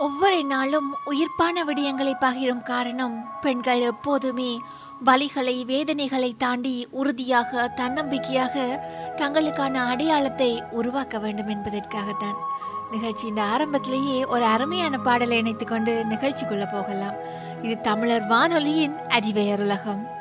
ஒவ்வொரு நாளும் உயிர்ப்பான விடயங்களை பகிரும் காரணம் பெண்கள் எப்போதுமே வலிகளை வேதனைகளை தாண்டி உறுதியாக தன்னம்பிக்கையாக தங்களுக்கான அடையாளத்தை உருவாக்க வேண்டும் என்பதற்காகத்தான். நிகழ்ச்சியின் ஆரம்பத்திலேயே ஒரு அருமையான பாடலை இணைத்துக் கொண்டு நிகழ்ச்சிக்குள்ள போகலாம். இது தமிழர் வானொலியின் அறிவையர் உலகம்.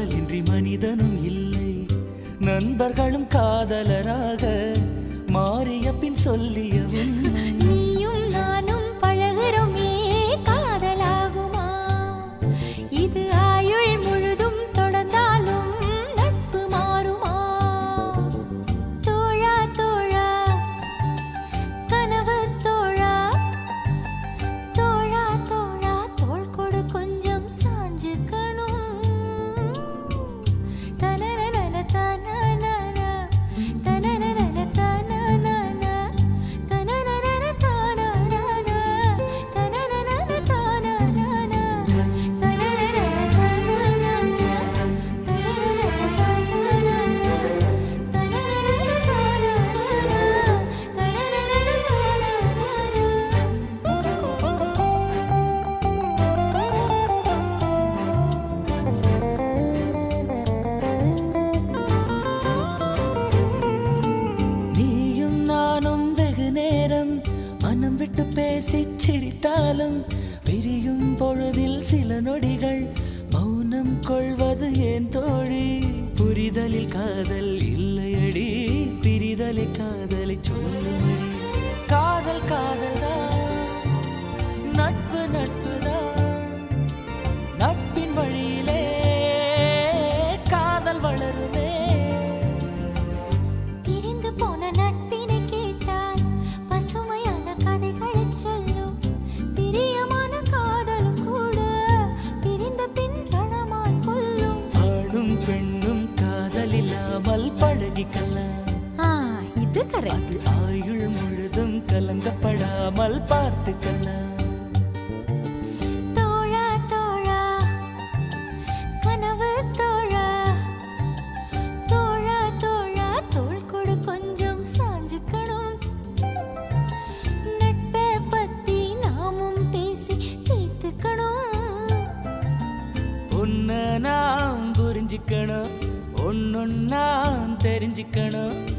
காதலின்றி மனிதனும் இல்லை. நண்பர்களும் காதலராக மாறிய பின் சொல்லிய உண்மை. பழகிக்கலாம் இது ஆயுள் முழுதும் கலங்கப்படாமல் பார்த்துக்கலாம் தெரிஞ்சுக்கணும். ஒன்னொன்னா தெரிஞ்சுக்கணும்.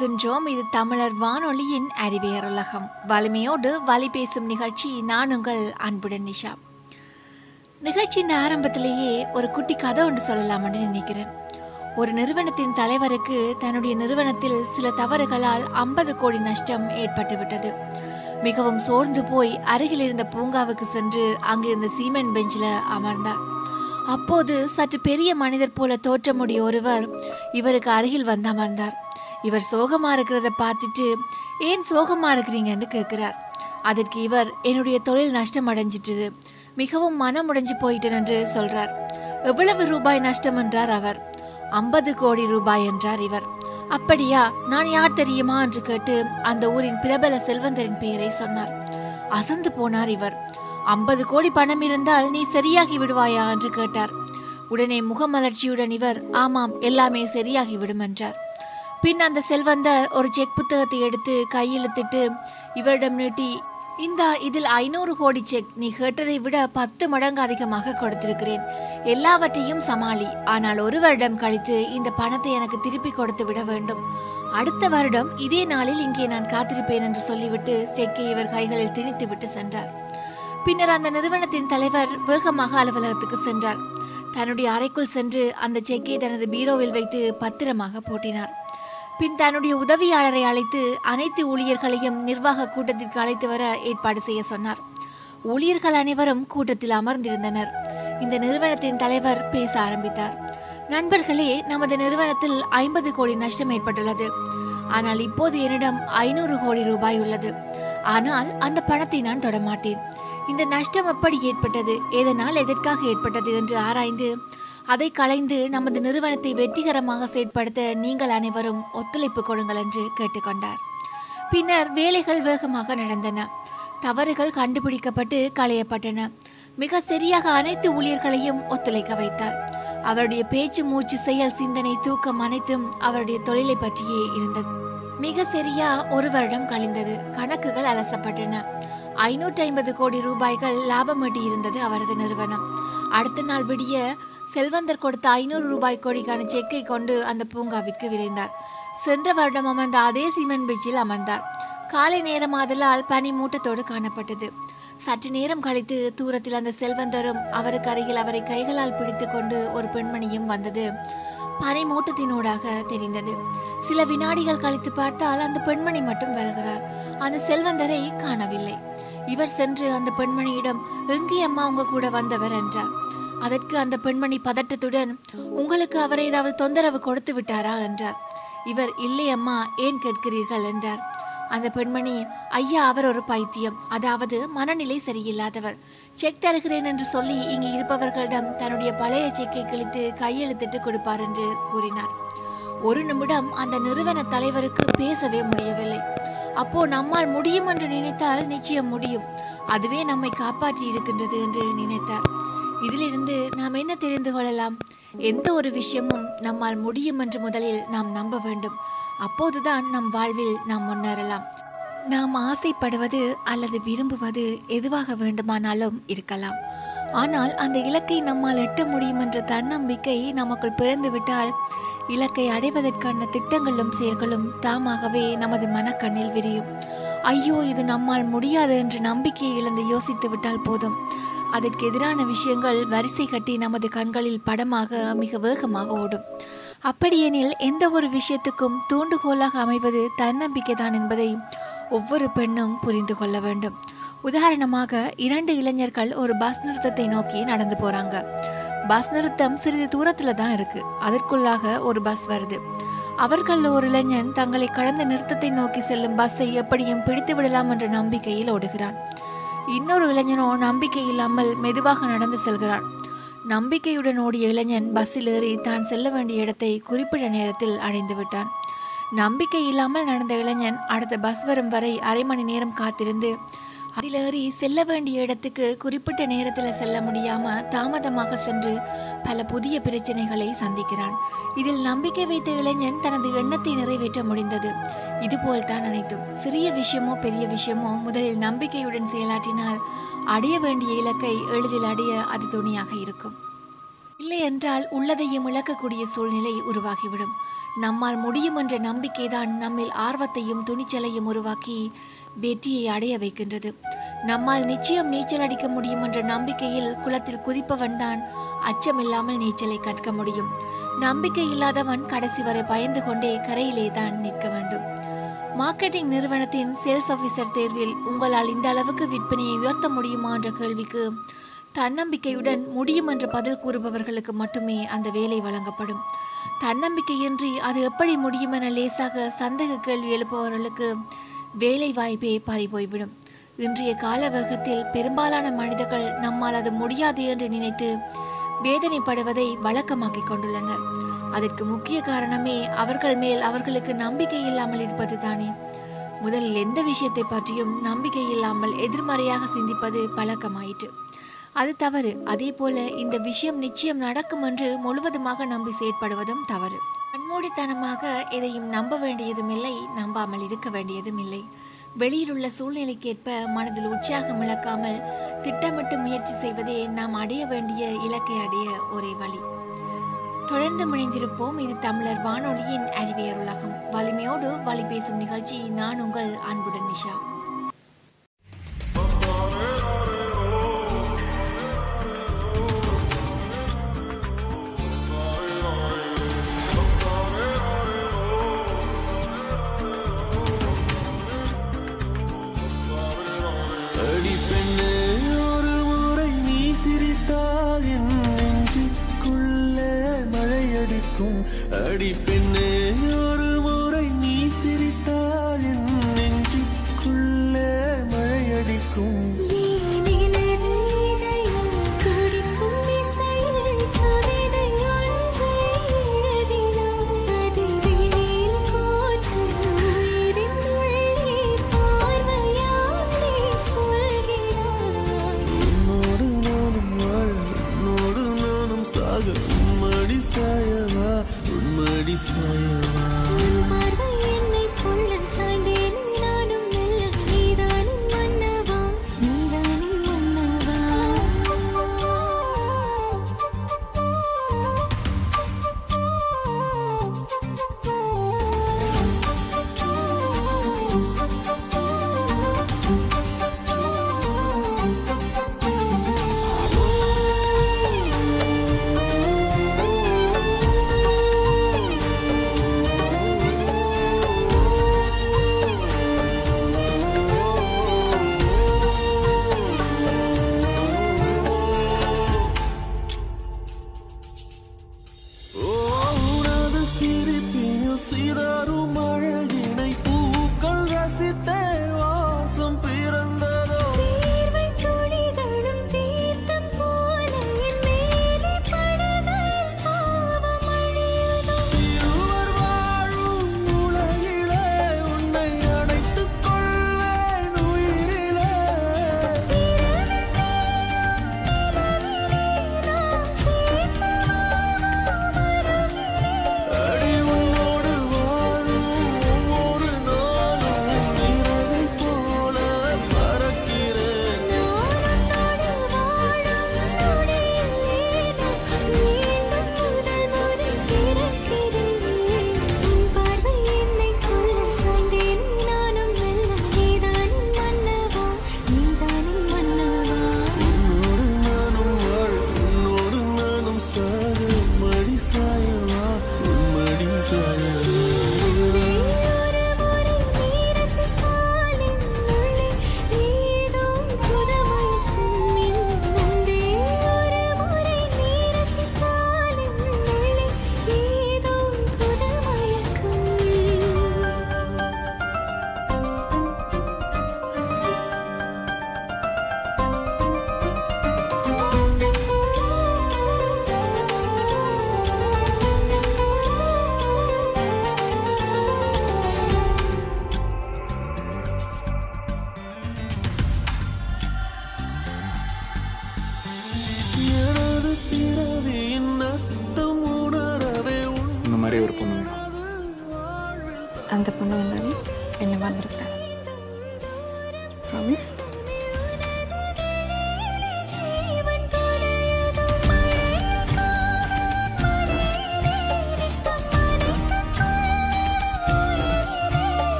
இணைந்திருக்கின்றோம் இது தமிழர் வானொலியின் அறிவியர் உலகம். வலிமையோடு வழி பேசும் நிகழ்ச்சி நான் உங்கள் அன்புடன் நிஷா. நிகழ்ச்சியின் ஆரம்பத்திலேயே ஒரு குட்டி கதை ஒன்று சொல்லலாம்னு நினைக்கிறேன். ஒரு நிறுவனத்தின் தலைவருக்கு தன்னுடைய நிறுவனத்தில் சில தவறுகளால் ஐம்பது கோடி நஷ்டம் ஏற்பட்டுவிட்டது. மிகவும் சோர்ந்து போய் அருகில் இருந்த பூங்காவுக்கு சென்று அங்கிருந்த சீமெண்ட் பெஞ்சில் அமர்ந்தார். அப்போது சற்று பெரிய மனிதர் போல தோற்றமுடைய ஒருவர் இவருக்கு அருகில் வந்து அமர்ந்தார். இவர் சோகமா இருக்கிறத பார்த்துட்டு ஏன் சோகமா இருக்கிறீங்கன்னு கேட்கிறார் அதற்கு இவர் என்னுடைய தொழில் நஷ்டம் அடைஞ்சிட்டுது. மிகவும் மனம் உடைஞ்சு போயிட்டேன் என்று சொல்றார். எவ்வளவு ரூபாய் நஷ்டம்? என்றார் அவர். ஐம்பது கோடி ரூபாய் என்றார் இவர். அப்படியா? நான் யார் தெரியுமா? என்று கேட்டு அந்த ஊரின் பிரபல செல்வந்தரின் பெயரை சொன்னார். அசந்து போனார் இவர். ஐம்பது கோடி பணம் இருந்தால் நீ சரியாகி விடுவாயா? என்று கேட்டார். உடனே முகமலர்ச்சியுடன் இவர் ஆமாம் எல்லாமே சரியாகி விடும் என்றார். பின் அந்த செல்வந்தர் ஒரு செக் புத்தகத்தை எடுத்து கையெழுத்திட்டு இவரிடம் நீட்டி இந்தா இதில் ஐநூறு கோடி செக். நீ கேட்டதை விட பத்து மடங்கு அதிகமாக கொடுத்திருக்கிறேன். எல்லாவற்றையும் சமாளி. ஆனால் ஒரு வருடம் கழித்து இந்த பணத்தை எனக்கு திருப்பி கொடுத்து விட வேண்டும். அடுத்த வருடம் இதே நாளில் இங்கே நான் காத்திருப்பேன் என்று சொல்லிவிட்டு செக்கை இவர் கைகளில் திணித்து விட்டு சென்றார். பின்னர் அந்த நிறுவனத்தின் தலைவர் வேகமாக அலுவலகத்துக்கு சென்றார். தன்னுடைய அறைக்குள் சென்று அந்த செக்கை தனது பீரோவில் வைத்து பத்திரமாக பூட்டினார். பின் தன்னுடைய உதவியாளரை அழைத்து அனைத்து ஊழியர்களையும் நிர்வாக கூட்டத்திற்கு அழைத்து வர ஏற்பாடு செய்ய சொன்னார். ஊழியர்கள் அனைவரும் கூட்டத்தில் அமர்ந்திருந்தனர். இந்த நிறுவனத்தின் தலைவர் பேச ஆரம்பித்தார். நண்பர்களே நமது நிறுவனத்தில் ஐம்பது கோடி நஷ்டம் ஏற்பட்டுள்ளது. ஆனால் இப்போது என்னிடம் ஐநூறு கோடி ரூபாய் உள்ளது. ஆனால் அந்த பணத்தை நான் தொடமாட்டேன். இந்த நஷ்டம் எப்படி ஏற்பட்டது? எதனால் எதற்காக ஏற்பட்டது என்று ஆராய்ந்து அதை களைந்து நமது நிறுவனத்தை வெற்றிகரமாக செயற்படுத்த நீங்கள் அனைவரும் ஒத்துழைப்பு கொடுங்கள் என்று கேட்டுக்கொண்டார். பின்னர் வேலைகள் வேகமாக நடந்தன. தவறுகள் கண்டுபிடிக்கப்பட்டு களையப்பட்டன. மிக சரியாக அனைத்து ஊழியர்களையும் ஒத்துழைக்க வைத்தார். அவருடைய பேச்சு மூச்சு செயல் சிந்தனை தூக்கம் அனைத்தும் அவருடைய தொழிலை பற்றியே இருந்தது. மிக சரியா ஒரு வருடம் கழிந்தது. கணக்குகள் அலசப்பட்டன. ஐநூற்றி ஐம்பது கோடி ரூபாய்கள் லாபம் ஈட்டி இருந்தது அவரது நிறுவனம். அடுத்த நாள் விடிய செல்வந்தர் கொடுத்த ஐநூறு ரூபாய் கோடிக்கான செக்கை கொண்டு அந்த பூங்காவிற்கு விரைந்தார். சென்ற வருடம் அமர்ந்த அதே சிமெண்ட் பீச்சில் அமர்ந்தார். காலை நேரமாதலால் பனி மூட்டத்தோடு காணப்பட்டது. சற்று நேரம் கழித்து தூரத்தில் அந்த செல்வந்தரும் அவருக்கு அருகில் அவரை கைகளால் பிடித்து கொண்டு ஒரு பெண்மணியும் வந்தது. பனை மூட்டத்தினூடாக தெரிந்தது. சில வினாடிகள் கழித்து பார்த்தால் அந்த பெண்மணி மட்டும் வருகிறார். அந்த செல்வந்தரை காணவில்லை. இவர் சென்று அந்த பெண்மணியிடம் எங்கே அம்மா உங்க கூட வந்தவர்? என்றார். அதற்கு அந்த பெண்மணி பதட்டத்துடன் உங்களுக்கு அவர் ஏதாவது தொந்தரவு கொடுத்து விட்டாரா? என்றார். இவர் இல்லை அம்மா ஏன் கேட்கிறீர்கள்? என்றார். அந்த பெண்மணி ஐயா அவர் ஒரு பைத்தியம். அதாவது மனநிலை சரியில்லாதவர். செக் தருகிறேன் என்று சொல்லி இங்கு இருப்பவர்களிடம் தன்னுடைய பழைய செக்கை கிழித்து கையெழுத்திட்டு கொடுப்பார் என்று கூறினார். ஒரு நிமிடம் அந்த நிறுவன தலைவருக்கு பேசவே முடியவில்லை. அப்போ நம்மால் முடியும் என்று நினைத்தால் நிச்சயம் முடியும். அதுவே நம்மை காப்பாற்றி இருக்கின்றது என்று நினைத்தார். இதிலிருந்து நாம் என்ன தெரிந்து கொள்ளலாம்? எந்த ஒரு விஷயமும் நம்மால் முடியும் என்று முதலில் நாம் நம்ப வேண்டும். அப்போதுதான் நம் வாழ்வில் நாம் முன்னேறலாம். நாம் ஆசைப்படுவது அல்லது விரும்புவது எதுவாக வேண்டுமானாலும் இருக்கலாம். ஆனால் அந்த இலக்கை நம்மால் எட்ட முடியும் என்ற தன்னம்பிக்கை நமக்குள் பிறந்துவிட்டால் இலக்கை அடைவதற்கான திட்டங்களும் செயல்களும் தாமாகவே நமது மனக்கண்ணில் விரியும். ஐயோ இது நம்மால் முடியாது என்று நம்பிக்கையை இழந்து யோசித்து விட்டால் போதும். அதற்கு எதிரான விஷயங்கள் வரிசை கட்டி நமது கண்களில் படமாக மிக வேகமாக ஓடும். அப்படியெனில் எந்த ஒரு விஷயத்துக்கும் தூண்டுகோலாக அமைவது தன்னம்பிக்கைதான் என்பதை ஒவ்வொரு பெண்ணும் புரிந்து கொள்ள வேண்டும். உதாரணமாக இரண்டு இளைஞர்கள் ஒரு பஸ் நிறுத்தத்தை நோக்கி நடந்து போறாங்க. பஸ் நிறுத்தம் சிறிது தூரத்துல தான் இருக்கு. அதற்குள்ளாக ஒரு பஸ் வருது. அவர்கள் ஒரு இளைஞன் தங்களை கடந்த நிறுத்தத்தை நோக்கி செல்லும் பஸ்ஸை எப்படியும் பிடித்து விடலாம் என்ற நம்பிக்கையில் ஓடுகிறான். இன்னொரு இளைஞனோ நம்பிக்கை இல்லாமல் மெதுவாக நடந்து செல்கிறான். நம்பிக்கையுடன் ஓடிய இளைஞன் பஸ்ஸில் ஏறி தான் செல்ல வேண்டிய இடத்தை குறிப்பிட்ட நேரத்தில் அடைந்து விட்டான். நம்பிக்கை இல்லாமல் நடந்த இளைஞன் அடுத்த பஸ் வரும் வரை அரை மணி நேரம் காத்திருந்து அதில் ஏறி செல்ல வேண்டிய இடத்துக்கு குறிப்பிட்ட நேரத்தில் செல்ல முடியாமல் தாமதமாக சென்று பல புதிய பிரச்சனைகளை சந்திக்கிறான். இதில் நம்பிக்கை வைத்த இளைஞன் தனது எண்ணத்தை நிறைவேற்ற முடிந்தது. இதுபோல் தான் அனைத்தும் சிறிய விஷயமோ பெரிய விஷயமோ முதலில் நம்பிக்கையுடன் செயலாற்றினால் அடைய வேண்டிய இலக்கை எளிதில் அடைய அது துணியாக இருக்கும். இல்லை என்றால் உள்ளதையும் இழக்கக்கூடிய சூழ்நிலை உருவாகிவிடும். நம்மால் முடியும் என்ற நம்பிக்கைதான் நம்மில் ஆர்வத்தையும் துணிச்சலையும் உருவாக்கி வெற்றியை அடைய வைக்கின்றது. நம்மால் நிச்சயம் நீச்சல் அடிக்க முடியும் என்ற நம்பிக்கையில் குளத்தில் குதிப்பவன் தான் அச்சமில்லாமல் நீச்சலை கற்க முடியும். நம்பிக்கை இல்லாதவன் கடைசி வரை பயந்து கொண்டே கரையிலே தான் நிற்க வேண்டும். மார்க்கெட்டிங் நிறுவனத்தின் சேல்ஸ் ஆஃபீஸர் தேர்வில் உங்களால் இந்த அளவுக்கு விற்பனையை உயர்த்த முடியுமா என்ற கேள்விக்கு தன்னம்பிக்கையுடன் முடியும் என்ற பதில் கூறுபவர்களுக்கு மட்டுமே அந்த வேலை வழங்கப்படும். தன்னம்பிக்கையின்றி அது எப்படி முடியும் என லேசாக சந்தேக கேள்வி எழுப்பவர்களுக்கு வேலை வாய்ப்பே பறிபோய்விடும். இன்றைய காலவகத்தில் பெரும்பாலான மனிதர்கள் நம்மால் அது முடியாது என்று நினைத்து வேதனைப்படுவதை வழக்கமாக்கிக் கொண்டுள்ளனர். அதற்கு முக்கிய காரணமே அவர்கள் மேல் அவர்களுக்கு நம்பிக்கை இல்லாமல் இருப்பது தானே முதலில் எந்த விஷயத்தை பற்றியும் நம்பிக்கை இல்லாமல் எதிர்மறையாக சிந்திப்பது பழக்கமாயிற்று. அது தவறு. அதே போல இந்த விஷயம் நிச்சயம் நடக்கும் என்று முழுவதுமாக நம்பி செயற்படுவதும் தவறு. கண்மூடித்தனமாக எதையும் நம்ப வேண்டியதும் இல்லை நம்பாமல் இருக்க வேண்டியதும் இல்லை வெளியில் உள்ள சூழ்நிலைக்கேற்ப மனதில் உற்சாகம் இழக்காமல் திட்டமிட்டு முயற்சி செய்வதே நாம் அடைய வேண்டிய இலக்கை அடைய ஒரே வழி. தொடர்ந்து முனைந்திருப்போம். இது தமிழர் வானொலியின் அறிவியர் உலகம். வலிமையோடு வழி பேசும் நிகழ்ச்சி. நான் உங்கள் அன்புடன் நிஷா.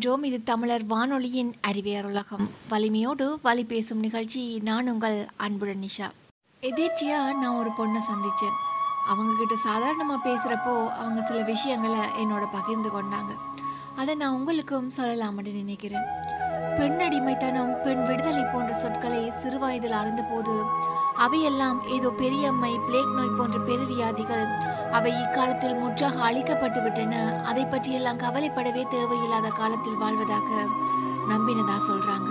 முனைந்திருக்கின்றோம் இது தமிழர் வானொலியின் அறிவியருலகம் வலிமையோடு வலி பேசும் நிகழ்ச்சி. நான் உங்கள் அன்புடன் நிஷா. எதேச்சியாக நான் ஒரு பொண்ணை சந்தித்தேன். அவங்கக்கிட்ட சாதாரணமாக பேசுகிறப்போ அவங்க சில விஷயங்களை என்னோட பகிர்ந்து கொண்டாங்க. அதை நான் உங்களுக்கும் சொல்லலாம்னு நினைக்கிறேன். பெண் அடிமைத்தனம் பெண் விடுதலை போன்ற சொற்களை சிறுவயதில் அறிந்தபோது அவையெல்லாம் ஏதோ பெரியம்மை பிளேக் நோய் போன்ற பெருவியாதிகள் அவை இக்காலத்தில் முற்றாக அழிக்கப்பட்டு விட்டன. அதை பற்றியெல்லாம் கவலைப்படவே தேவையில்லாத காலத்தில் வாழ்வதாக நம்பினதா சொல்றாங்க.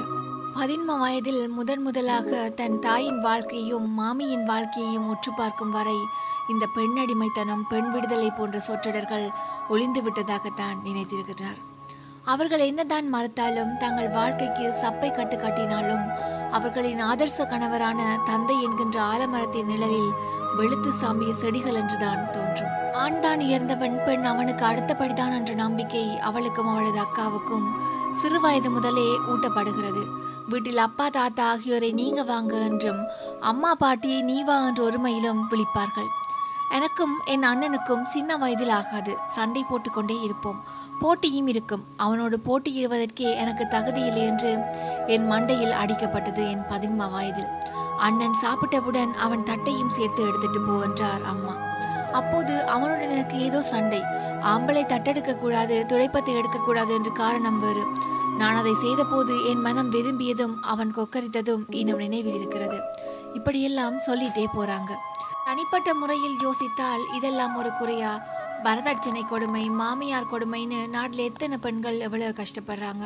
பதின்ம வயதில் முதன் முதலாக தன் தாயின் வாழ்க்கையும் மாமியின் வாழ்க்கையையும் உற்று பார்க்கும் வரை இந்த பெண்ணடிமைத்தனம் பெண் விடுதலை போன்ற சொற்றொடர்கள் ஒளிந்து விட்டதாகத்தான் நினைத்திருக்கிறார். அவர்கள் என்னதான் மறுத்தாலும் தங்கள் வாழ்க்கைக்கு சப்பை கட்டு கட்டினாலும் அவர்களின் ஆதர்ச கணவரான தந்தை என்கின்ற ஆலமரத்தின் நிழலில் வெளுத்து சாம்பிய செடிகள் என்றுதான் தோன்றும். ஆண் தான் உயர்ந்தவன் பெண் அவனுக்கு அடுத்தபடிதான் என்ற நம்பிக்கை அவளுக்கும் அவளது அக்காவுக்கும் சிறுவயது முதலே ஊட்டப்படுகிறது. வீட்டில் அப்பா தாத்தா ஆகியோரை நீங்க வாங்க என்றும் அம்மா பாட்டி நீ வா என்ற ஒருமையிலும் விழிப்பார்கள். எனக்கும் என் அண்ணனுக்கும் சின்ன வயதில் ஆகாது. சண்டை போட்டுக்கொண்டே இருப்போம். போட்டியும் இருக்கும். அவனோடு போட்டியிடுவதற்கே எனக்கு தகுதியில்லை என்று என் மண்டையில் அடிக்கப்பட்டது என் பதின்ம வயதில். அண்ணன் சாப்பிட்டவுடன் அவன் தட்டையும் சேர்த்து எடுத்துட்டு போ என்றார் அம்மா. அப்போது அவனுடன் எனக்கு ஏதோ சண்டை. ஆம்பளை தட்டெடுக்க கூடாது துடைப்பத்தை எடுக்கக்கூடாது என்று காரணம் வேறு. நான் அதை செய்தபோது என் மனம் விரும்பியதும் அவன் கொக்கரித்ததும் இன்னும் நினைவில் இருக்கிறது. இப்படியெல்லாம் சொல்லிட்டே போறாங்க. தனிப்பட்ட முறையில் யோசித்தால் இதெல்லாம் ஒரு குறையா? வரதட்சணை கொடுமை மாமியார் கொடுமைன்னு நாட்டில் எத்தனை பெண்கள் எவ்வளவு கஷ்டப்படுறாங்க?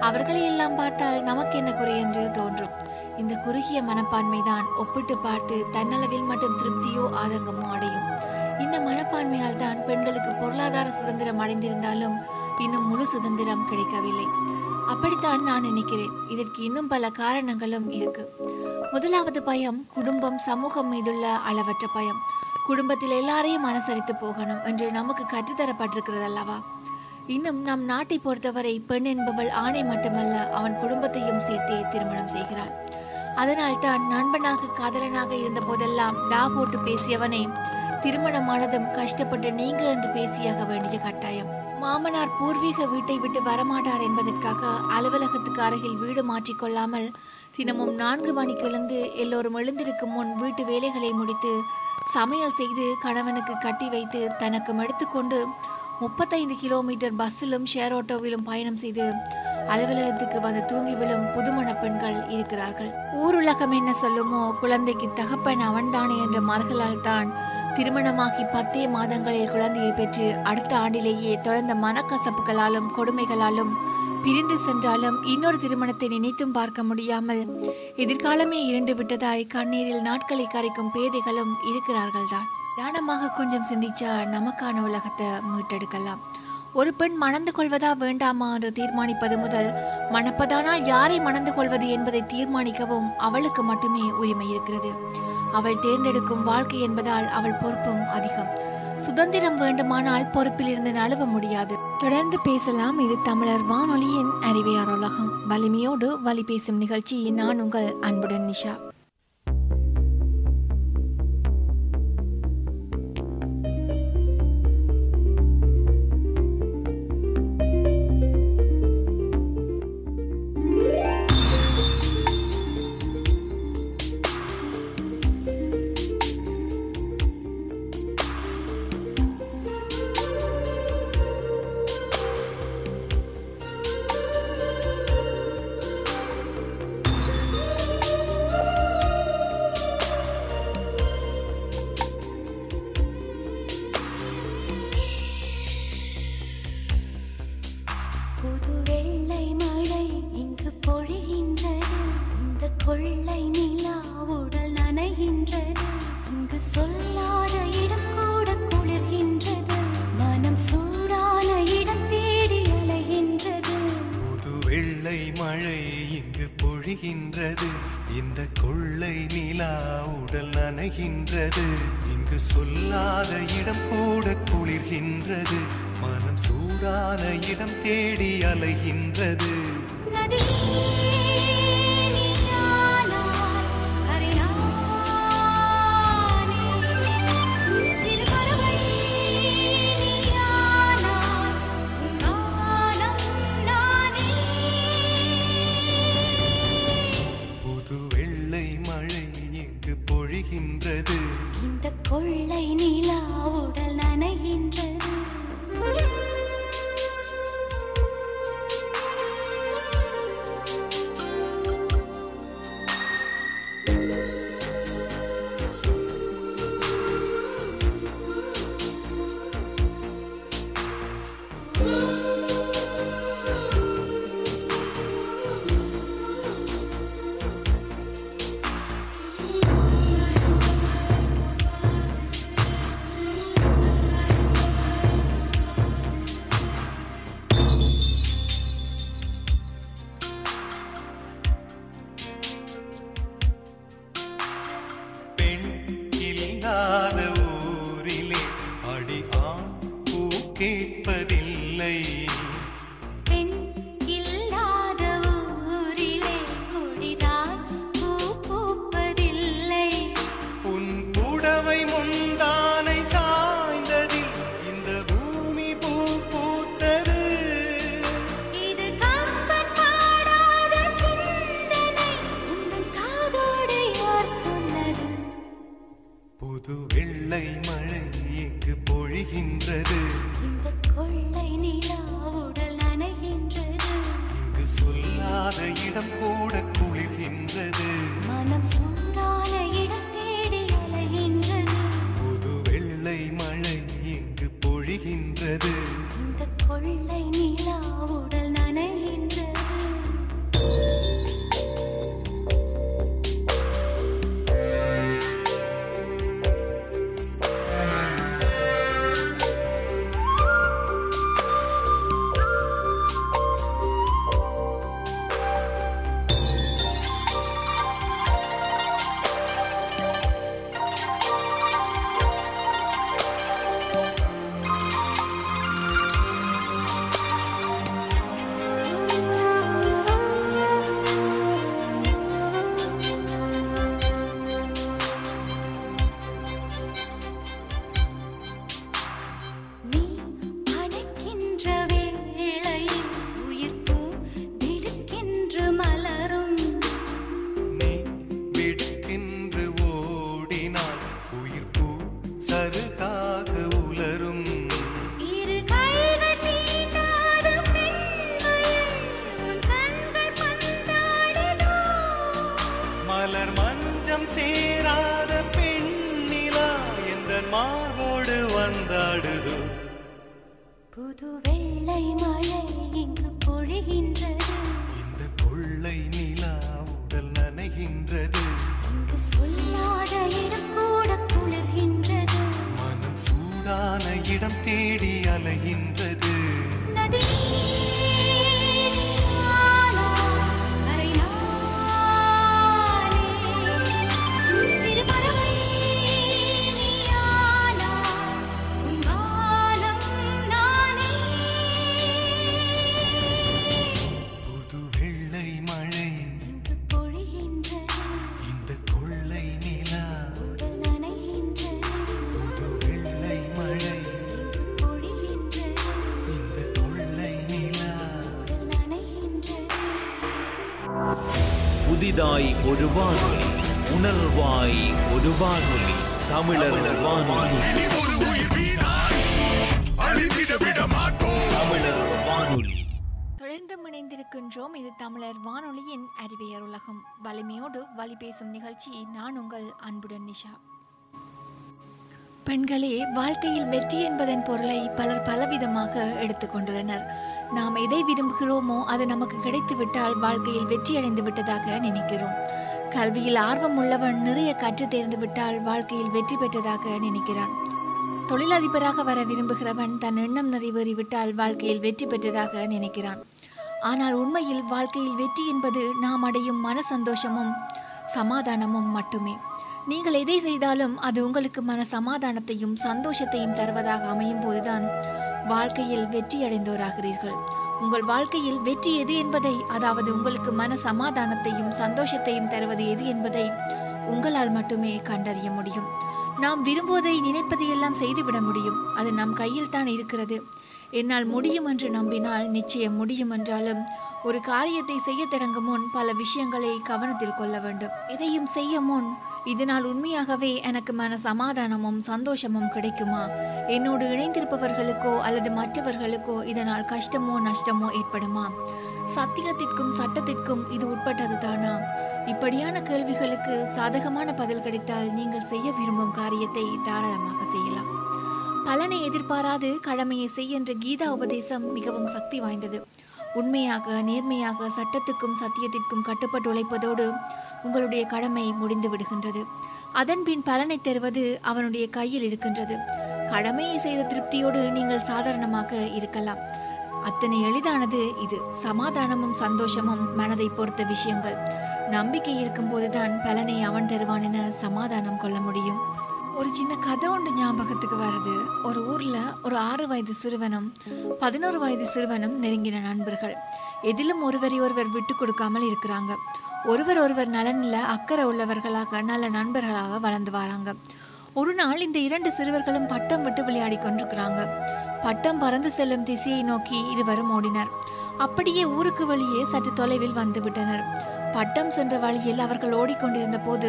அவர்களை எல்லாம் பார்த்தால் நமக்கு என்ன குறை என்று தோன்றும். இந்த குறுகிய மனப்பான்மை தான் ஒப்பிட்டு பார்த்து தன்னளவில் மட்டும் திருப்தியோ ஆதங்கமோ அடையும். இந்த மனப்பான்மையால் தான் பெண்களுக்கு பொருளாதார சுதந்திரம் அடைந்திருந்தாலும் இன்னும் முழு சுதந்திரம் கிடைக்கவில்லை. அப்படித்தான் நான் நினைக்கிறேன். இதற்கு இன்னும் பல காரணங்களும் இருக்கு. முதலாவது பயம் குடும்பம் சமூகம் மீதுள்ள அளவற்ற பயம். குடும்பத்தில் எல்லாரையும் அனுசரித்து போகணும் என்று நமக்கு கற்றுத்தரப்பட்டிருக்கிறது அல்லவா இன்னும் நம் நாட்டை பொறுத்தவரை பெண் என்பவள் ஆணை மட்டுமல்ல அவன் குடும்பத்தையும் சேர்த்தே திருமணம் செய்கிறாள். அதனால்தான் நண்பனாக காதலனாக இருந்த போதெல்லாம் டா போட்டு பேசியவனை திருமணமானதும் கஷ்டப்பட்டு நீங்க என்று பேசியாக வேண்டிய கட்டாயம். மாமனார் பூர்வீக வீட்டை விட்டு வரமாட்டார் என்பதற்காக அலுவலகத்துக்கு அருகில் வீடு மாற்றிக்கொள்ளாமல் தினமும் நான்கு மணிக்கு எழுந்து எல்லோரும் எழுந்திருக்கும் முன் வீட்டு வேலைகளை முடித்து சமையல் செய்து கணவனுக்கு கட்டி வைத்து தனக்கும் எடுத்துக்கொண்டு முப்பத்தைந்து கிலோமீட்டர் பஸ்ஸிலும் ஷேர் ஆட்டோவிலும் பயணம் செய்து அலுவலகத்துக்கு வந்து தூங்கி விழும் புதுமண பெண்கள் இருக்கிறார்கள். ஊருலகம் என்ன சொல்லுமோ குழந்தைக்கு தகப்பன் அவன்தானே என்ற மறுகளால் தான் திருமணமாகி பத்தே மாதங்களில் குழந்தையை பெற்று அடுத்த ஆண்டிலேயே தொடர்ந்த மனக்கசப்புகளாலும் கொடுமைகளாலும் பிரிந்து சென்றாலும் இன்னொரு திருமணத்தை நினைத்தும் பார்க்க முடியாமல் எதிர்காலமே இரண்டு விட்டதாய் கண்ணீரில் நாட்களை கரைக்கும் பேதைகளும் இருக்கிறார்கள் தான் தியானமாக கொஞ்சம் சிந்திச்சா நமக்கான உலகத்தை மீட்டெடுக்கலாம். ஒரு பெண் மணந்து கொள்வதா வேண்டாமா என்று தீர்மானிப்பது முதல் மணப்பதானால் யாரை மணந்து கொள்வது என்பதை தீர்மானிக்கவும் அவளுக்கு மட்டுமே உரிமை இருக்கிறது. அவள் தேர்ந்தெடுக்கும் வாழ்க்கை என்பதால் அவள் பொறுப்பும் அதிகம். சுதந்திரம் வேண்டுமானால் பொறுப்பில் இருந்து நழுவ முடியாது. தொடர்ந்து பேசலாம். இது தமிழர் வானொலியின் அறிவியார் உலகம். வலிமையோடு வழி பேசும் நிகழ்ச்சி. நான் உங்கள் அன்புடன் நிஷா. மஞ்சம் சேராத பெண்ணிலா எந்த மார்போடு வந்தாடுதோ? புது வெள்ளை மழை இங்கு பொழிகின்றது. இந்த கொள்ளை நிலா உடல் நனைகின்றது. இங்கு சொல்லாத இடம் கூட குளிர்கின்றது. மனம் சூடான இடம் தேடி அலைகின்றது உலகம் வலிமையோடு வழி பேசும் நிகழ்ச்சி நான் உங்கள் அன்புடன் நிஷா. பெண்களே வாழ்க்கையில் வெற்றி என்பதன் பொருளை பலர் பலவிதமாக எடுத்துக்கொண்டுள்ளனர் நாம் எதை விரும்புகிறோமோ அது நமக்கு கிடைத்துவிட்டால் வாழ்க்கையில் வெற்றி அடைந்து விட்டதாக நினைக்கிறோம். கல்வியில் ஆர்வம் உள்ளவன் நிறைய கற்று தேர்ந்து விட்டால் வாழ்க்கையில் வெற்றி பெற்றதாக நினைக்கிறான். தொழிலதிபராக வர விரும்புகிறவன் தன் எண்ணம் நிறைவேறிவிட்டால் வாழ்க்கையில் வெற்றி பெற்றதாக நினைக்கிறான். ஆனால் உண்மையில் வாழ்க்கையில் வெற்றி என்பது நாம் அடையும் மன சந்தோஷமும் சமாதானமும் மட்டுமே. நீங்கள் எதை செய்தாலும் அது உங்களுக்கு மன சமாதானத்தையும் சந்தோஷத்தையும் தருவதாக அமையும் போதுதான் வாழ்க்கையில் வெற்றி அடைந்தோராகிறீர்கள். உங்கள் வாழ்க்கையில் வெற்றி எது என்பதை அதாவது உங்களுக்கு மன சமாதானத்தையும் சந்தோஷத்தையும் தருவது எது என்பதை உங்களால் மட்டுமே கண்டறிய முடியும். நாம் விரும்புவதை நினைப்பதையெல்லாம் செய்துவிட முடியும். அது நம் கையில் தான் இருக்கிறது. என்னால் முடியும் என்று நம்பினால் நிச்சயம் முடியும் என்றாலும் ஒரு காரியத்தை செய்ய தொடங்கும் முன் பல விஷயங்களை கவனத்தில் கொள்ள வேண்டும். எதையும் செய்ய முன் இதனால் உண்மையாகவே எனக்கு மன சமாதானமும் சந்தோஷமும் கிடைக்குமா? என்னோடு இணைந்திருப்பவர்களுக்கோ அல்லது மற்றவர்களுக்கோ இதனால் கஷ்டமோ நஷ்டமோ ஏற்படுமா? சத்தியத்திற்கும் சட்டத்திற்கும் இது உட்பட்டது தானா? இப்படியான கேள்விகளுக்கு சாதகமான பதில் கிடைத்தால் நீங்கள் செய்ய விரும்பும் காரியத்தை தாராளமாக செய்யலாம். பலனை எதிர்பாராது கடமையை செய் என்ற கீதா உபதேசம் மிகவும் சக்தி வாய்ந்தது. உண்மையாக நேர்மையாக சட்டத்துக்கும் சத்தியத்திற்கும் கட்டுப்பட்டு உழைப்பதோடு உங்களுடைய கடமை முடிந்து விடுகின்றது. அதன்பின் பலனை தருவது அவனுடைய கையில் இருக்கின்றது. கடமையை செய்த திருப்தியோடு நீங்கள் சாதாரணமாக இருக்கலாம். அத்தனை எளிதானது இது. சமாதானமும் சந்தோஷமும் மனதை பொறுத்த விஷயங்கள். நம்பிக்கை இருக்கும்போதுதான் பலனை அவன் தருவான் என சமாதானம் கொள்ள முடியும். ஒரு சின்ன கதை ஒன்று ஞாபகத்துக்கு வருது. ஒரு ஊர்ல ஒரு ஆறு வயது சிறுவனும் பதினோரு வயது சிறுவனும் நெருங்கின நண்பர்கள். எதிலும் ஒருவரை ஒருவர் விட்டு கொடுக்காமல் இருக்கிறாங்க. ஒருவர் ஒருவர் நலனில் அக்கறை உள்ளவர்களாக நல்ல நண்பர்களாக வளர்ந்து வராங்க. ஒரு நாள் இந்த இரண்டு சிறுவர்களும் பட்டம் விட்டு விளையாடி கொண்டிருக்கிறாங்க. பட்டம் பறந்து செல்லும் திசையை நோக்கி இருவரும் ஓடினர். அப்படியே ஊருக்கு வெளியே சற்று தொலைவில் வந்து விட்டனர். பட்டம் சென்ற வழியில் அவர்கள் ஓடிக்கொண்டிருந்த போது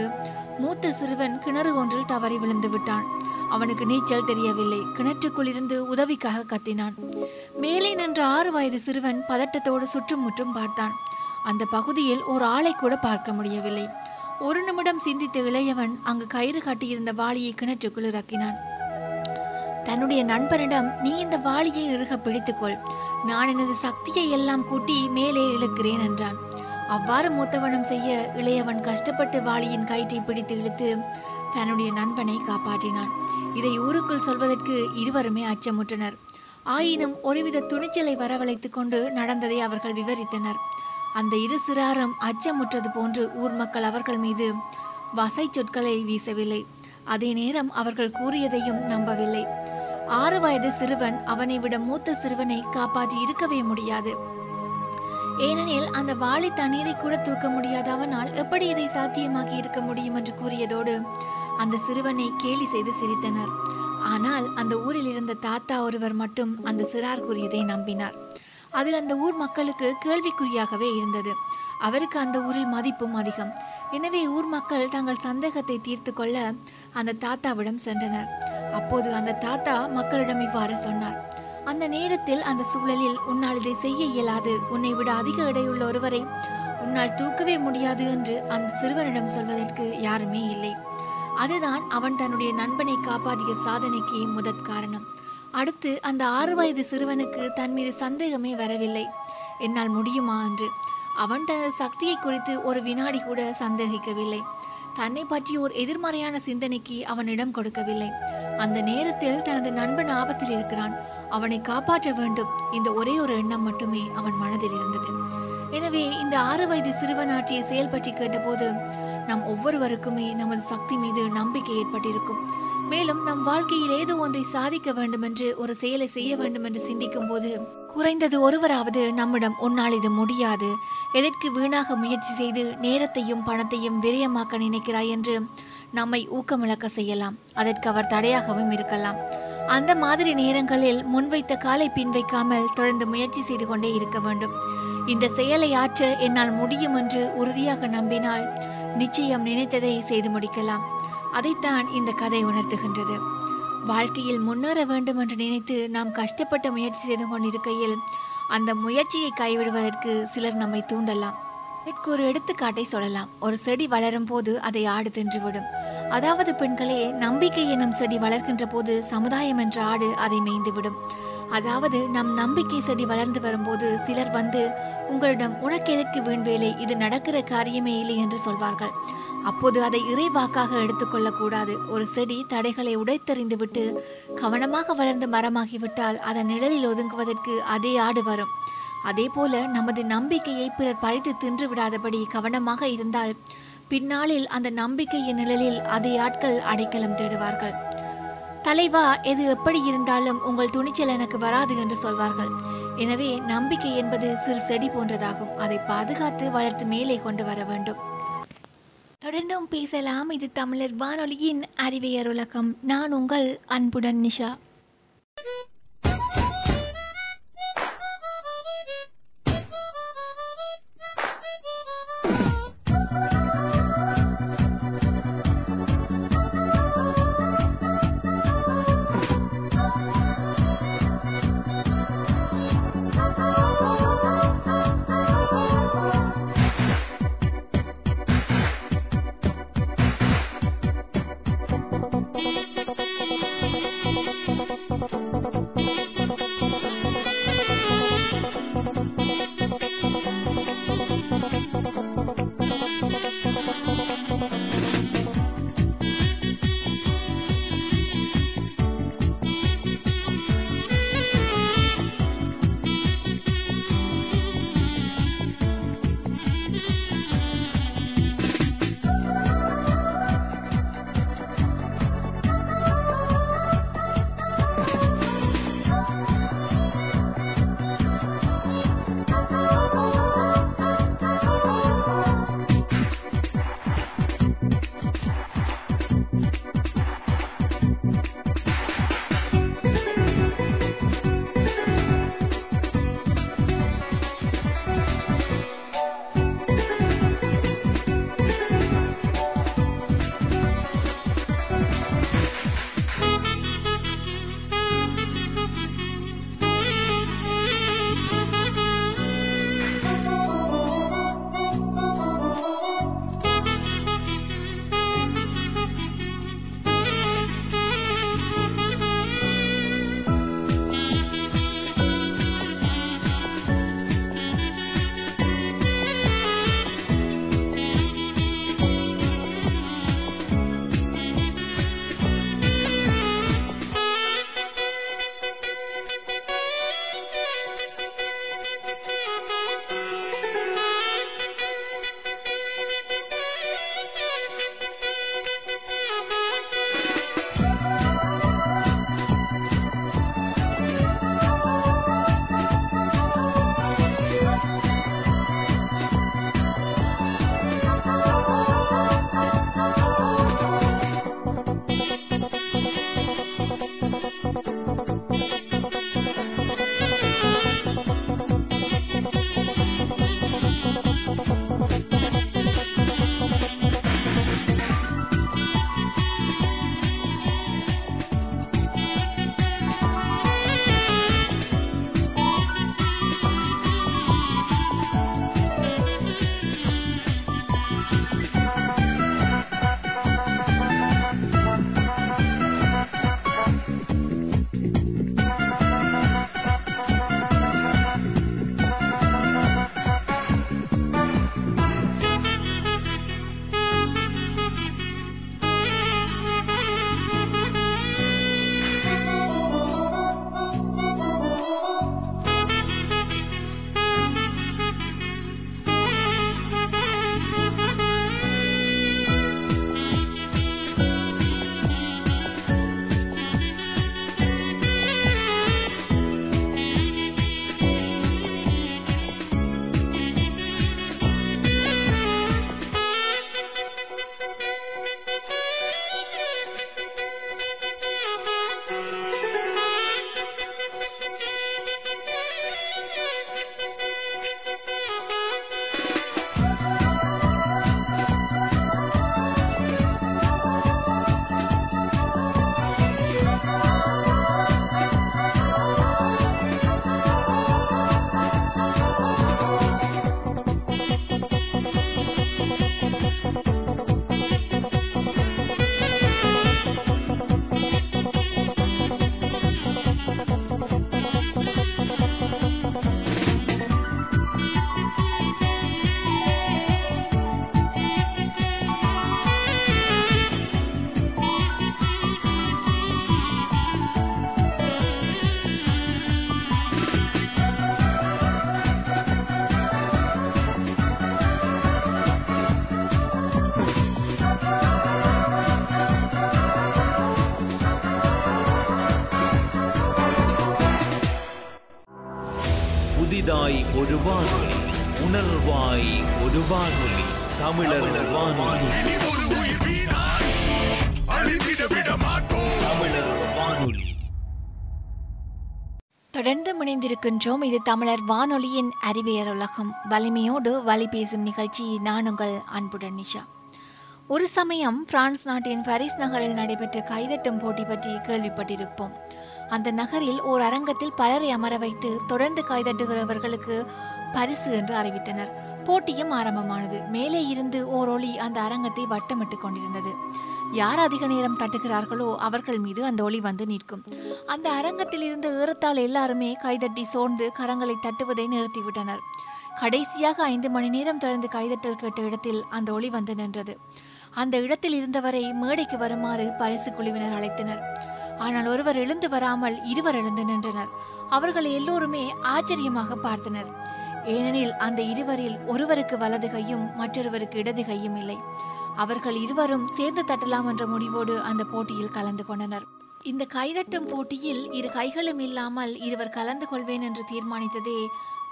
மூத்த சிறுவன் கிணறு ஒன்றில் தவறி விழுந்து விட்டான். அவனுக்கு நீச்சல் தெரியவில்லை. கிணற்றுக்குள் இருந்து உதவிக்காக கத்தினான். மேலே நின்ற ஆறு வயது சிறுவன் பதட்டத்தோடு சுற்றுமுற்றும் பார்த்தான். அந்த பகுதியில் ஒரு ஆளை கூட பார்க்க முடியவில்லை. ஒரு நிமிடம் சிந்தித்த இளையவன் அங்கு கயிறு கட்டியிருந்த வாளியை கிணற்றுக்குள் இறக்கினான். தன்னுடைய நண்பனிடம் நீ இந்த வாளியை இறுக பிடித்துக்கொள். நான் எனது சக்தியை எல்லாம் கூட்டி மேலே இழுக்கிறேன் என்றான். அவ்வாறு மூத்தவனம் செய்ய இளையவன் கஷ்டப்பட்டு வாளியின் கயிற்றை பிடித்து இழுத்து தன்னுடைய நண்பனை காப்பாற்றினான். இதை ஊருக்குள் சொல்வதற்கு இருவருமே அச்சமுற்றனர். ஆயினும் ஒருவித துணிச்சலை வரவழைத்துக் கொண்டு நடந்ததை அவர்கள் விவரித்தனர். அந்த இரு சிறாரும் அச்சமுற்றது போன்று ஊர் மக்கள் அவர்கள் மீது வசை சொற்களை வீசவில்லை. அதே நேரம் அவர்கள் கூறியதையும் நம்பவில்லை. ஆறு வயது சிறுவன் அவனை விட மூத்த சிறுவனை காப்பாற்றி இருக்கவே முடியாது. ஏனெனில் அந்த வாளி தண்ணீரை கூட தூக்க முடியாத அவனால் எப்படி இதை சாத்தியமாகி இருக்க முடியும் என்று கூறியதோடு அந்த சிறுவனை கேலி செய்து சிரித்தனர். ஆனால் அந்த ஊரில் இருந்த தாத்தா ஒருவர் மட்டும் அந்த சிறார் கூறியதை நம்பினார். அது அந்த ஊர் மக்களுக்கு கேள்விக்குறியாகவே இருந்தது. அவருக்கு அந்த ஊரில் மதிப்பும் அதிகம். எனவே ஊர் மக்கள் தங்கள் சந்தேகத்தை தீர்த்து கொள்ள அந்த தாத்தாவிடம் சென்றனர். அப்போது அந்த தாத்தா மக்களிடம் இவ்வாறு சொன்னார். அந்த நேரத்தில் அந்த சூழலில் உன்னால் இதை செய்ய இயலாது. உன்னை விட அதிக எடையுள்ள ஒருவரை உன்னால் தூக்கவே முடியாது என்று அந்த சிறுவனிடம் சொல்வதற்கு யாருமே இல்லை. அதுதான் அவன் தன்னுடைய நண்பனை காப்பாற்றிய சாதனைக்கு முதற் காரணம். அடுத்து அந்த ஆறு வயது சிறுவனுக்கு தன் மீது சந்தேகமே வரவில்லை. என்னால் முடியுமா? என்று. அவன் தனது சக்தியை குறித்து ஒரு வினாடி கூட சந்தேகிக்கவில்லை. தன்னை பற்றி ஒரு எதிர்மறையான சிந்தனைக்கு அவன் இடம் கொடுக்கவில்லை. அந்த நேரத்தில் தனது நண்பன் ஆபத்தில் இருக்கிறான். அவனை காப்பாற்ற வேண்டும். இந்த ஒரே ஒரு எண்ணம் மட்டுமே அவன் மனதில் இருந்தது. எனவே இந்த ஆறு வயது சிறுவன் ஆற்றிய செயல் பற்றி கேட்டபோது நம் ஒவ்வொருவருக்குமே நமது சக்தி மீது நம்பிக்கை ஏற்பட்டிருக்கும். மேலும் நம் வாழ்க்கையில் ஏதோ ஒன்றை சாதிக்க வேண்டும் என்று ஒரு செயலை செய்ய வேண்டும் என்று சிந்திக்கும் போது குறைந்தது ஒருவராவது நம்மிடம் உன்னால் இது முடியாது. எதற்கு வீணாக முயற்சி செய்து நேரத்தையும் பணத்தையும் விரயமாக்க நினைக்கிறாய் என்று நம்மை ஊக்கமிழக்க செய்யலாம். அதற்கு அவர் தடையாகவும் இருக்கலாம். அந்த மாதிரி நேரங்களில் முன்வைத்த காலை பின் வைக்காமல் தொடர்ந்து முயற்சி செய்து கொண்டே இருக்க வேண்டும். இந்த செயலை ஆற்ற என்னால் முடியும் என்று உறுதியாக நம்பினால் நிச்சயம் நினைத்ததை செய்து முடிக்கலாம். அதைத்தான் இந்த கதை உணர்த்துகின்றது. வாழ்க்கையில் முன்னேற வேண்டும் என்று நினைத்து நாம் கஷ்டப்பட்ட முயற்சி செய்து கொண்டிருக்கையில் அந்த முயற்சியை கைவிடுவதற்கு சிலர் நம்மை தூண்டலாம். இதற்கு ஒரு எடுத்துக்காட்டை சொல்லலாம். ஒரு செடி வளரும் போது அதை ஆடு தின்றுவிடும். அதாவது பெண்களே நம்பிக்கை எனும் செடி வளர்க்கின்ற போது சமுதாயம் என்ற ஆடு அதை மேய்ந்துவிடும். அதாவது நம் நம்பிக்கை செடி வளர்ந்து வரும்போது சிலர் வந்து உங்களிடம் உனக்கு எதற்கு வீண் வேலை? இது நடக்கிற காரியமே இல்லை என்று சொல்வார்கள். அப்போது அதை இறைவாக்காக எடுத்துக்கொள்ளக்கூடாது. ஒரு செடி தடைகளை உடைத்தெறிந்துவிட்டு கவனமாக வளர்ந்து மரமாகிவிட்டால் அதன் நிழலில் ஒதுங்குவதற்கு அதே ஆடு வரும். அதேபோல நமது நம்பிக்கையை பிறர் பறித்து தின்று விடாதபடி கவனமாக இருந்தால் பின்னாளில் அந்த நம்பிக்கையின் நிழலில் அதே ஆட்கள் அடைக்கலம் தேடுவார்கள். தலைவா எது எப்படி இருந்தாலும் உங்கள் துணிச்சல் எனக்கு வராது என்று சொல்வார்கள். எனவே நம்பிக்கை என்பது சிறு செடி போன்றதாகும். அதை பாதுகாத்து வளர்த்து மேலே கொண்டு வர வேண்டும். தொடர்ந்தும் பேசலாம். இது தமிழர் வானொலியின் அறிவியர் உலகம். நான் உங்கள் அன்புடன் நிஷா. புதிதாய் ஒரு வானொலி உணர்வாய் ஒரு வானொலி தமிழர் வானொலி. தமிழர் வானொலி. தொடர்ந்து முனைந்திருக்கின்றோம் இது தமிழர் வானொலியின் அறிவியல் உலகம். வலிமையோடு வழி பேசும் நிகழ்ச்சி நானுங்கள் அன்புடன் நிஷா. ஒரு சமயம் பிரான்ஸ் நாட்டின் பரிஸ் நகரில் நடைபெற்ற கைதட்டும் போட்டி பற்றி கேள்விப்பட்டிருப்போம். அந்த நகரில் ஓர் அரங்கத்தில் பலரை அமர வைத்து தொடர்ந்து கைதட்டுகிறவர்களுக்கு பரிசு என்று அறிவித்தனர். போட்டியும் ஆரம்பமானது. மேலே இருந்து ஓர் ஒளி அந்த அரங்கத்தை வட்டமிட்டு கொண்டிருந்தது. யார் அதிக நேரம் தட்டுகிறார்களோ அவர்கள் மீது அந்த ஒளி வந்து நிற்கும். அந்த அரங்கத்தில் இருந்து ஏறத்தால் எல்லாருமே கைதட்டி சோர்ந்து கரங்களை தட்டுவதை நிறுத்திவிட்டனர். கடைசியாக ஐந்து மணி நேரம் தொடர்ந்து கைதட்டல் கேட்ட இடத்தில் அந்த ஒளி வந்து நின்றது. அந்த இடத்தில் இருந்தவரை மேடைக்கு வருமாறு பரிசு குழுவினர் அழைத்தனர். ஆனால் ஒருவர் எழுந்து வராமல் இருவர் எழுந்து நின்றனர். அவர்கள் எல்லோருமே ஆச்சரியமாக பார்த்தனர். ஏனெனில் அந்த இருவரில் ஒருவருக்கு வலது கையும் மற்றொருவருக்கு இடது கையும் இல்லை. அவர்கள் இருவரும் சேர்ந்து தட்டலாம் என்ற முடிவோடு அந்த போட்டியில் கலந்து கொண்டனர். இந்த கைதட்டும் போட்டியில் இரு கைகளும் இல்லாமல் இருவர் கலந்து கொள்வேன் என்று தீர்மானித்ததே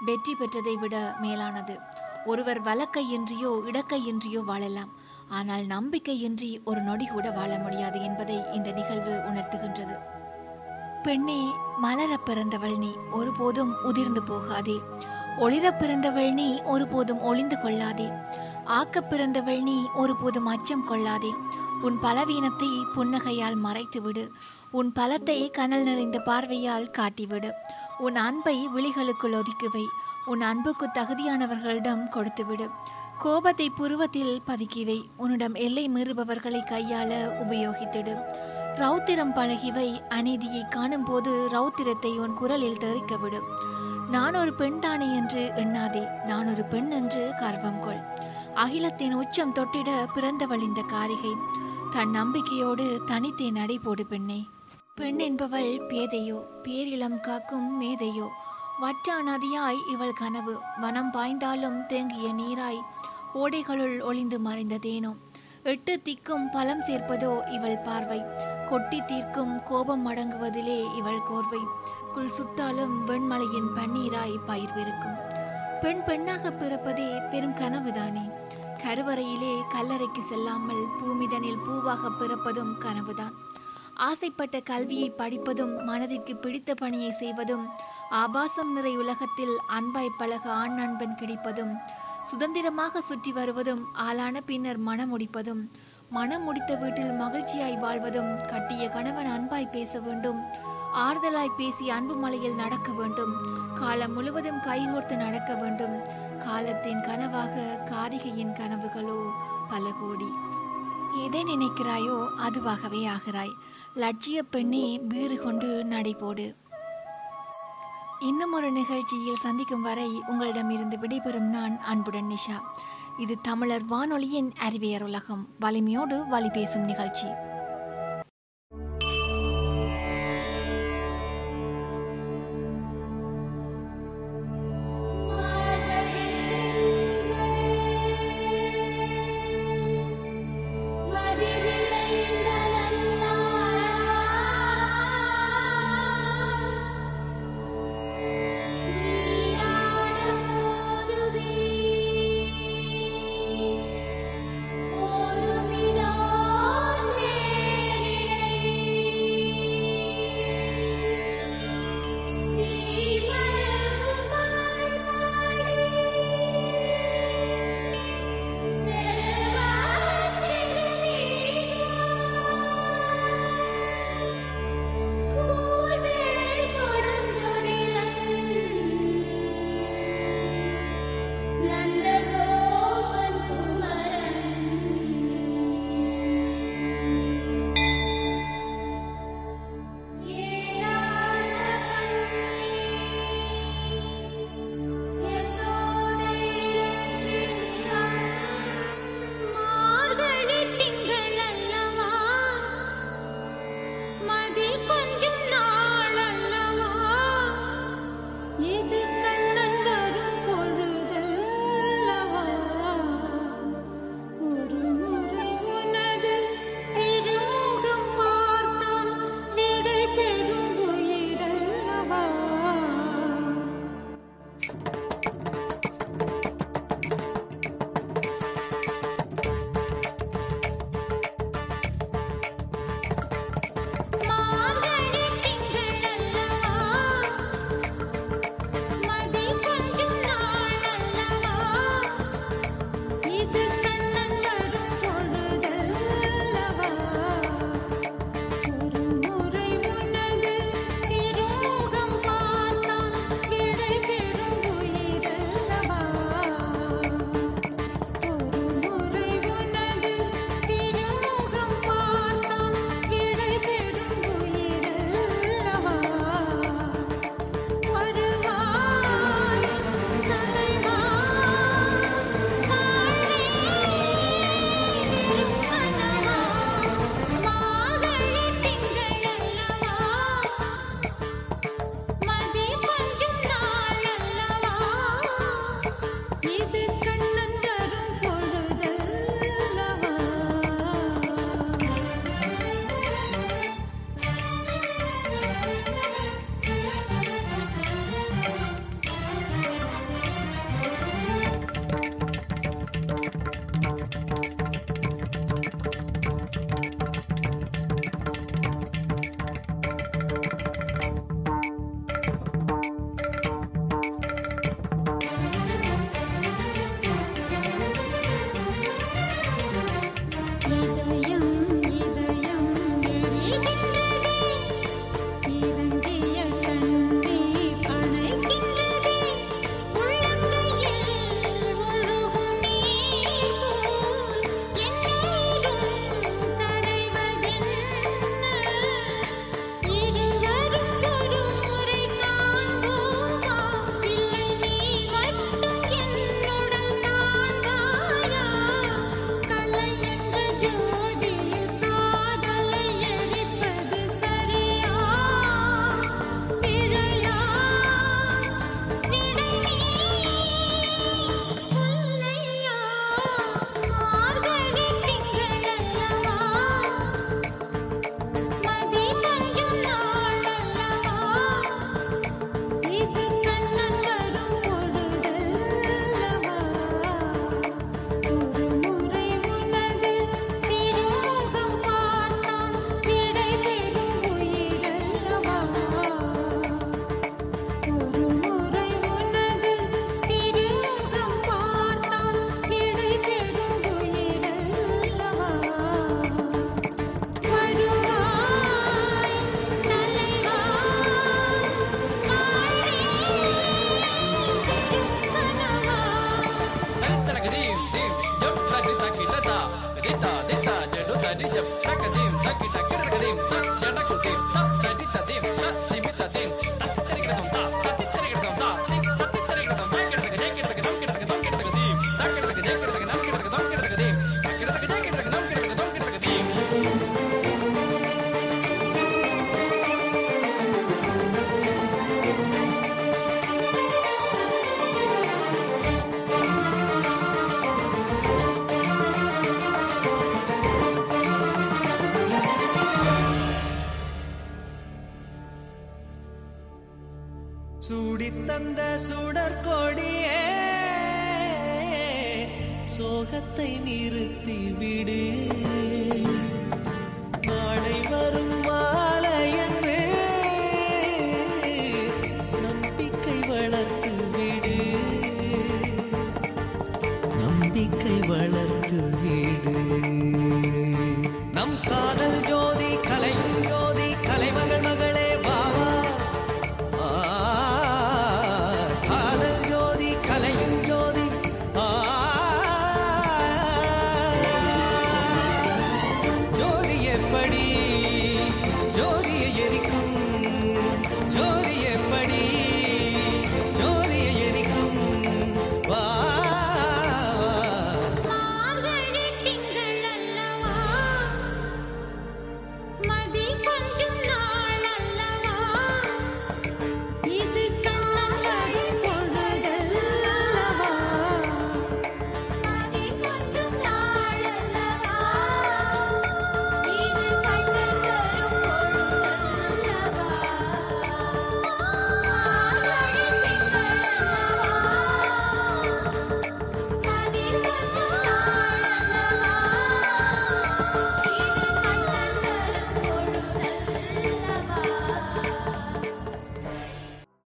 வெற்றி பெற்றதை விட மேலானது. ஒருவர் வலக்கையின்றியோ இடக்கையின்றியோ வாழலாம். ஆனால் நம்பிக்கையின்றி ஒரு நொடி கூட வாழ முடியாது என்பதை இந்த நிகழ்வு உணர்த்துகின்றது. பெண்ணே மலரப் பிறந்தவள் நீ ஒருபோதும் உதிர்ந்து போகாதே. ஒளிரப் பிறந்தவள் நீ ஒருபோதும் ஒளிந்து கொள்ளாதே. ஆக்கப் பிறந்தவள் நீ ஒருபோதும் அச்சம் கொள்ளாதே. உன் பலவீனத்தை புன்னகையால் மறைத்துவிடு உன் பலத்தை கனல் நிறைந்த பார்வையால் காட்டிவிடு. உன் அன்பை விழிகளுக்குள் ஒதுக்குவை உன் அன்புக்கு தகுதியானவர்களிடம் கொடுத்துவிடு கோபத்தை புருவத்தில் பதுக்கிவை. உன்னிடம் எல்லை மீறுபவர்களை கையாள உபயோகித்திடு. ரௌத்திரம் பழகிவை. அநீதியை காணும்போது ரௌத்திரத்தை உன் குரலில் தெரிக்க விடும் நான் ஒரு பெண் தானே என்று எண்ணாதே. நான் ஒரு பெண் என்று கர்வம் கொள். அகிலத்தின் உச்சம் தொட்டிட பிறந்தவள் இந்த காரிகை. தன் நம்பிக்கையோடு தனித்தே நடை போடு பெண்ணே. பெண் என்பவள் பேதையோ? பேரிளம் காக்கும் மேதையோ? வற்றா நதியாய் இவள் கனவு. வனம் பாய்ந்தாலும் தேங்கிய நீராய் ஓடைகளுள் ஒளிந்து மறைந்ததேனோ எட்டு திக்கும் பலம் சேர்ப்பதோ இவள் பார்வை. கொட்டி தீர்க்கும் கோபம் அடங்குவதிலே இவள் கோர்வை. குள் சுட்டாலும் வெண்மலையின் பன்னீராய் பயிர்விருக்கும் பெண் பெண்ணாக பிறப்பதே பெரும் கனவுதானே. கருவறையிலே கல்லறைக்கு செல்லாமல் பூமிதனில் பூவாக பிறப்பதும் கனவுதான். ஆசைப்பட்ட கல்வியை படிப்பதும் மனதிற்கு பிடித்த பணியை செய்வதும் ஆபாசம் நிறை உலகத்தில் அன்பாய் பழக ஆண் நண்பன் கிடைப்பதும் சுதந்திரமாக சுற்றி வருவதும் ஆளான பின்னர் மனம் முடிப்பதும் மனம் முடித்த வீட்டில் மகிழ்ச்சியாய் வாழ்வதும் கட்டிய கணவன் அன்பாய் பேச வேண்டும் ஆறுதலாய் பேசி அன்பு மலையில் நடக்க வேண்டும் காலம் முழுவதும் கைகோர்த்து நடக்க வேண்டும் காலத்தின் கனவாக காரிகையின் கனவுகளோ பல கோடி. எதை நினைக்கிறாயோ அதுவாகவே ஆகிறாய். லட்சிய பெண்ணே வீறு கொண்டு நடைபோடு இன்னும் ஒரு நிகழ்ச்சியில் சந்திக்கும் வரை உங்களிடமிருந்து விடைபெறும் நான் அன்புடன் நிஷா. இது தமிழர் வானொலியின் அறிவியர் உலகம். வலிமையோடு வழி பேசும் நிகழ்ச்சி. ஓடியே. சோகத்தை நிறுத்திவிடு. நாளை வருமா